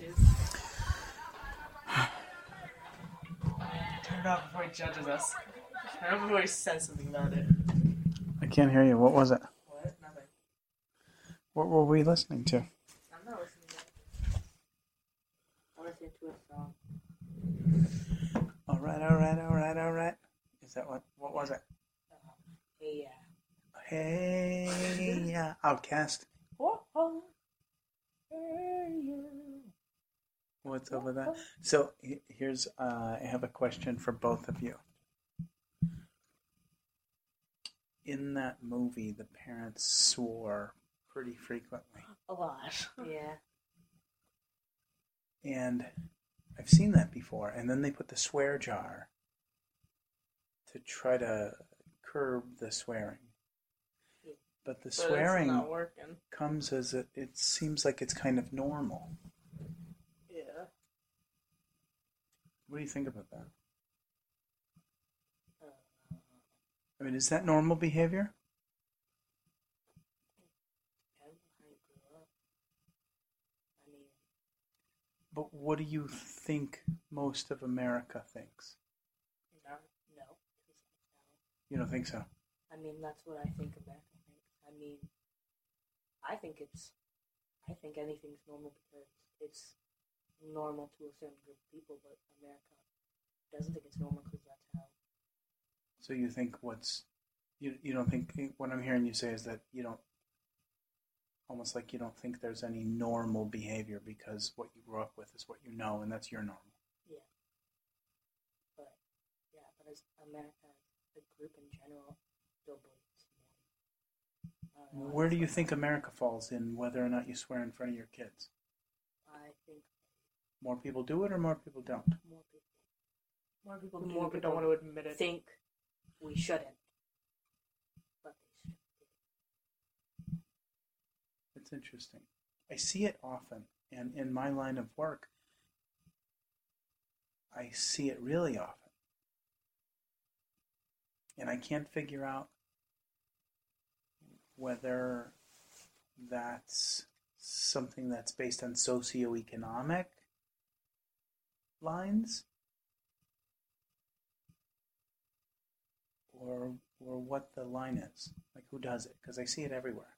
judges. Turn it off before he judges us. Turn it off before he says something about it. I can't hear you. What was it? What? Nothing. What were we listening to? I'm not listening to it. I listened to a song. All right, all right, all right, all right. Is that what? What was it? Hey, yeah. Hey, yeah, OutKast. Oh, oh. Hey, you. What's up with that? So here's, uh, I have a question for both of you. In that movie, the parents swore pretty frequently, A lot. Yeah. and I've seen that before. And then they put the swear jar to try to curb the swearing. But the But swearing It's not working. comes as it, it seems like it's kind of normal. Yeah. What do you think about that? I mean, is that normal behavior? But what do you think most of America thinks? no, no. You don't think so? I mean, that's what I think America thinks. I mean, I think it's, I think anything's normal because it's normal to a certain group of people, but America doesn't think it's normal because that's how. So you think what's you you don't think what I'm hearing you say is that you don't almost like you don't think there's any normal behavior because what you grew up with is what you know and that's your normal. Yeah. But yeah, but as America a group in general still believes don't know, uh, Where do you think America falls in whether or not you swear in front of your kids? I think More people do it or more people don't? more people More people The do. More people don't want to admit it. think we shouldn't, but they should. It's interesting. I see it often, and in my line of work, I see it really often. And I can't figure out whether that's something that's based on socioeconomic lines or or what the line is. Like who does it? Because I see it everywhere.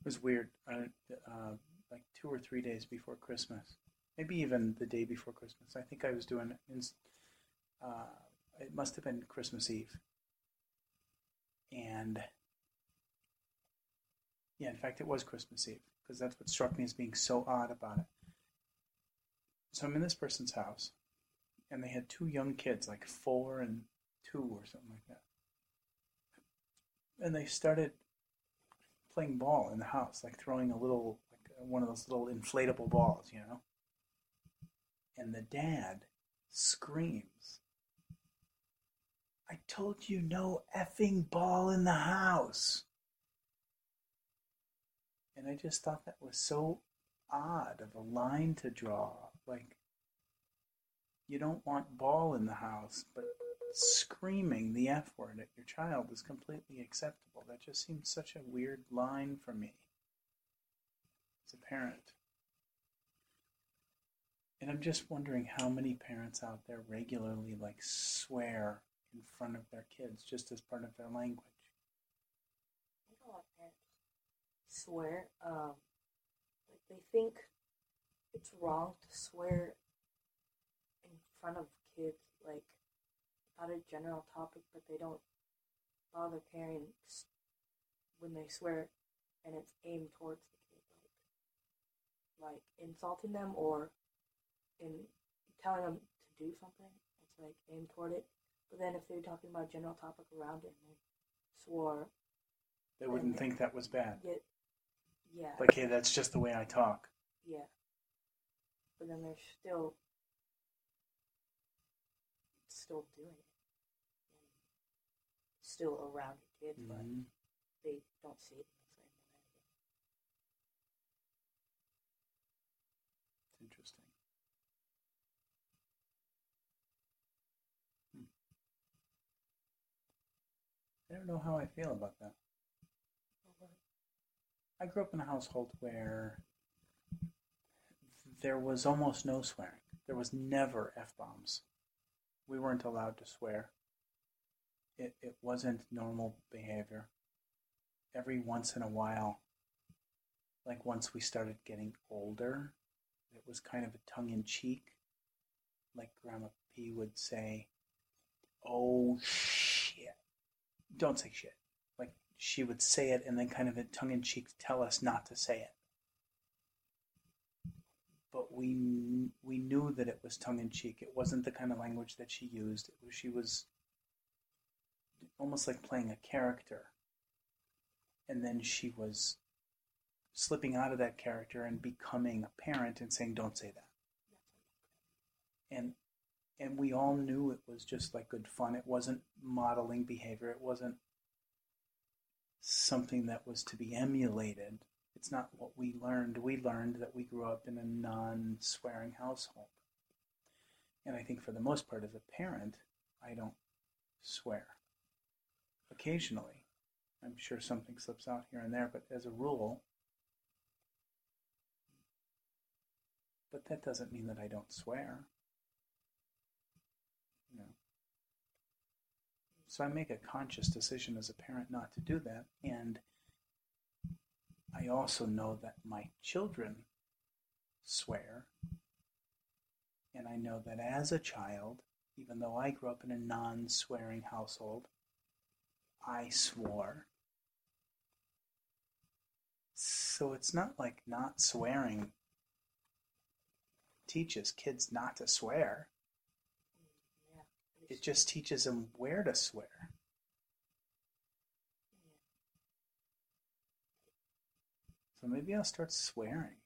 It was weird. Uh, uh, like two or three days before Christmas, maybe even the day before Christmas. I think I was doing. Uh, it must have been Christmas Eve, and yeah, in fact, it was Christmas Eve because that's what struck me as being so odd about it. So I'm in this person's house, and they had two young kids, like four and two or something like that, and they started playing ball in the house, like throwing a little, like uh, one of those little inflatable balls, you know. And the dad screams, I told you no effing ball in the house. And I just thought that was so odd of a line to draw. Like, you don't want ball in the house, but screaming the F word at your child is completely acceptable. That just seems such a weird line for me as a parent. And I'm just wondering how many parents out there regularly like swear in front of their kids just as part of their language. I think a lot of parents swear, um, like they think it's wrong to swear in front of kids, like about a general topic, but they don't bother parents when they swear and it's aimed towards the kid, like like insulting them or in telling them to do something. It's like aimed toward it. But then if they're talking about a general topic around it and they swore, They wouldn't think that was bad. Yeah, Like, hey, that's just the way I talk. yeah. But then they're still still doing it. Still around your kids, but Mhm. they don't see it in the same way. It's interesting. Hmm. I don't know how I feel about that. I grew up in a household where there was almost no swearing. There was never f bombs. We weren't allowed to swear. It it wasn't normal behavior. Every once in a while, like once we started getting older, it was kind of a tongue in cheek. Like Grandma P would say, "Oh shit." Don't say shit she would say it and then kind of in tongue in cheek tell us not to say it. But we we knew that it was tongue in cheek. It wasn't the kind of language that she used. Was, she was almost like playing a character, and then she was slipping out of that character and becoming a parent and saying, "Don't say that." And and we all knew it was just like good fun. It wasn't modeling behavior. It wasn't something that was to be emulated. It's not what we learned. We learned that we grew up in a non swearing household. And I think for the most part, as a parent, I don't swear. Occasionally, I'm sure something slips out here and there, but as a rule, but that doesn't mean that I don't swear. You know. So I make a conscious decision as a parent not to do that, and I also know that my children swear, and I know that as a child, even though I grew up in a non swearing household, I swore. So it's not like not swearing teaches kids not to swear. It just teaches them where to swear. So maybe I'll start swearing.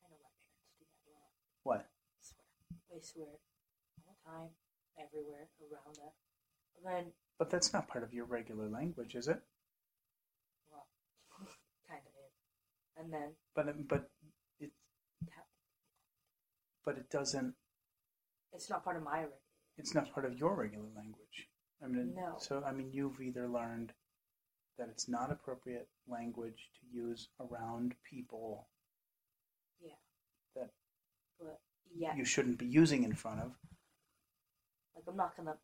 I know my parents do that a lot. What? Swear. They swear all the time, everywhere, around us. But then, But that's not part of your regular language, is it? well, kind of is. And then, But it- but it but it doesn't. it's not part of my regular. It's not part of your regular language. I mean, No. so I mean, you've either learned that it's not appropriate language to use around people Yeah. that But, yeah. you shouldn't be using in front of. Like, I'm not gonna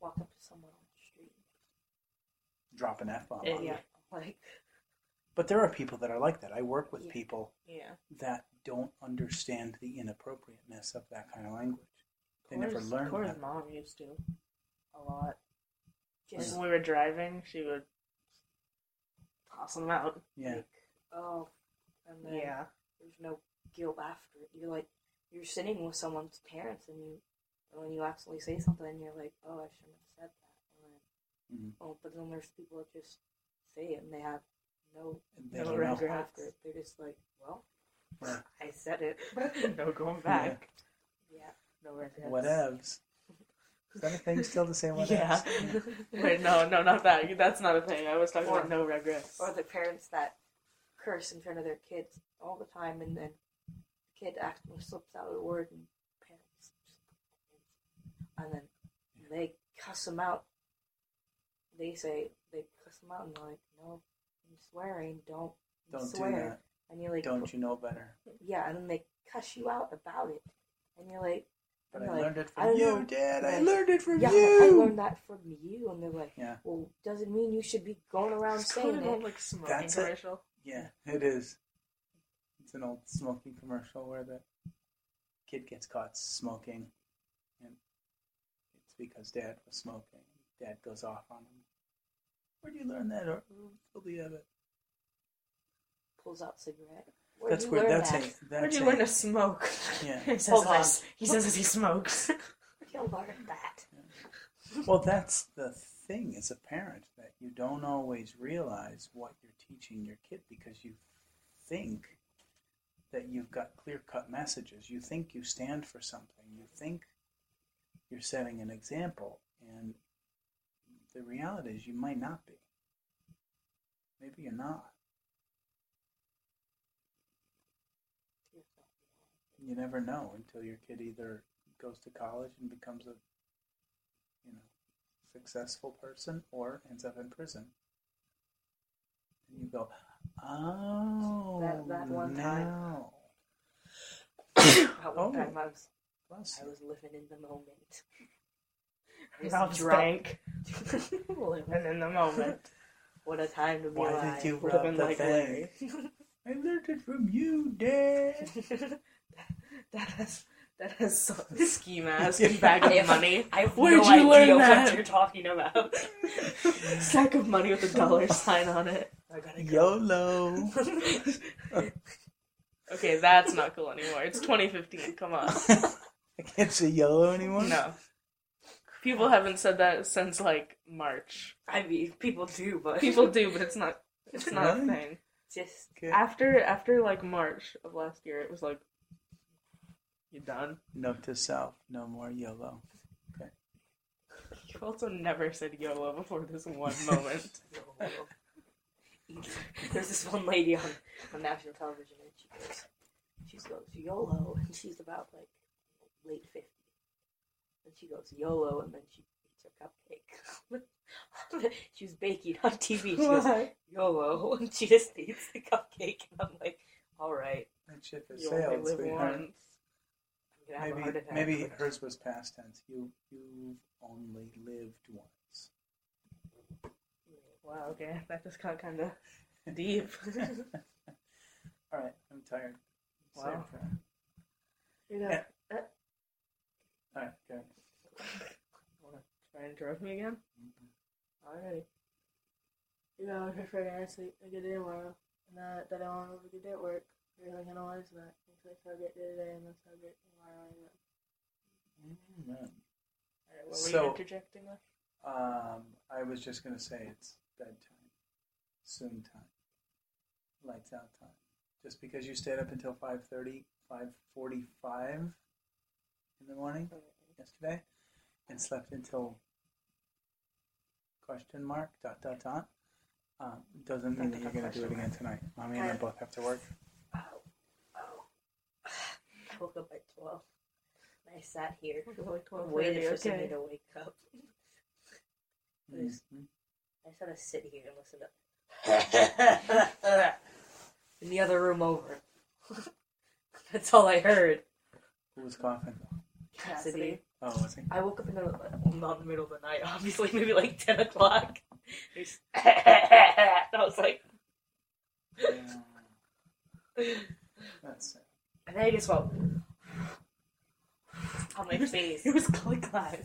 walk up to someone on the street. Drop an f bomb. Yeah, Yeah. Like, But there are people that are like that. I work with Yeah. people Yeah. that don't understand the inappropriateness of that kind of language. They never learned Cora's that. mom used to a lot. Just, when we were driving, she would toss them out. Yeah. like, oh. And then Yeah. there's no guilt after it. You're like, you're sitting with someone's parents and you, and when you accidentally say something, and you're like, oh, I shouldn't have said that. And then, Mhm. oh, but then there's people that just say it and they have no They No don't guilt know. regrets. after it. They're just like, well, Yeah. I said it. no going back. yeah. No regrets. Whatevs. Is that a thing still to say whatevs? Yeah. Wait, no, no, not that. That's not a thing. I was talking Or- about no regrets. Or the parents that curse in front of their kids all the time, and then the kid actually slips out a word, and parents just, and then they cuss them out. They say they cuss them out, and they're like, "No, I'm swearing. Don't, Don't swear." do that. And you're like, Don't you know better? Yeah, and then they cuss you out about it, and you're like, But I they're learned it from don't you, know, Dad. I learned it from "Yeah, you. I learned that from you," and they're like, Yeah. "Well, doesn't mean you should be going around It's saying kind of it." like smoking That's it. commercial. Yeah, it is. It's an old smoking commercial where the kid gets caught smoking, and it's because Dad was smoking. Dad goes off on him. Where do you learn that? Or will you have it? Pulls out cigarette. Where'd That's you where. learn That's that? a. That's Where'd you a, learn to smoke? Yeah. he says Hold as on. s- he says as he smokes. You learned that. Well, that's the thing as a parent that you don't always realize what you're teaching your kid because you think that you've got clear cut messages. You think you stand for something. You think you're setting an example. And the reality is, you might not be. Maybe you're not. You never know until your kid either goes to college and becomes a, you know, successful person or ends up in prison. And you go, oh, That- that one time. now. At one Oh. time I was I was living in the moment. I was drank, living in the moment, What a time to be Why did alive. you rub the like thing? I learned it from you, Dad. that has that has so, ski mask and bag of money. I have Where'd no you learn idea that? what you're talking about. Sack of money with a dollar sign on it. I gotta go. YOLO. Okay, that's not cool anymore. It's 2015. Come on. I can't say YOLO anymore. No. People haven't said that since like March. I mean, people do, but People do, but it's not. It's not a Really? thing. just Okay. After after like March of last year, it was like, you done. Note to self: no more YOLO. Okay. You've also never said YOLO before this one moment. There's this one lady on, on national television, and she goes, she goes YOLO, and she's about like late fifties, and she goes YOLO, and then she eats her cupcake. she was baking on TV. She goes YOLO, and she just eats the cupcake, and I'm like, all right, That ship has You only once. once. I'm gonna have a Maybe maybe hers was past tense. You you've only lived once. Wow. Okay, that just got kind of deep. All right, I'm tired. Wow. You know, Yeah. All right, good. wanna try and interrupt me again? Mm-hmm. Alrighty. You know, if you're gonna sleep a good day tomorrow, and that, that I want to have a good day at work, you're like, analyze that. It's like, have great day today, and let's great tomorrow. Amen. Amen. Alright, what were So- you interjecting with? Um, I was just gonna say it's bedtime, soon time, lights out time. Just because you stayed up until 5.30, 5.45 in the morning yesterday, and slept until question mark dot dot dot, um, doesn't mean that you're gonna do it again tonight. Mommy and I both have to work. I woke up at twelve. And I sat here, It was like and waited 12:30, for somebody to wake up. Yes. Mhm. I just had to sit here and listen to in the other room over. That's all I heard. Who was coughing? Cassidy. Oh, was he? I woke up in the well, not in the middle of the night, obviously, maybe like ten o'clock. I was like, Yeah. That's it. And then I just went on my face. It was click clack.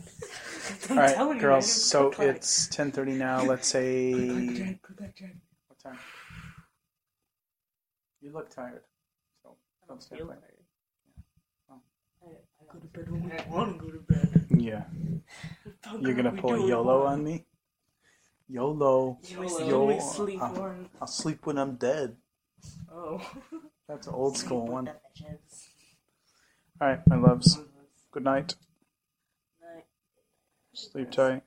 All right, girls. So it's ten thirty now. Let's say what time? You look tired. So don't stay late. Go to bed when we want to go to bed. Yeah, you're gonna pull a YOLO on me. YOLO. YOLO. Yo- we sleep uh. I'll sleep when I'm dead. Oh. That's an old school one. All right, my loves. Good night. Night. Sleep tight.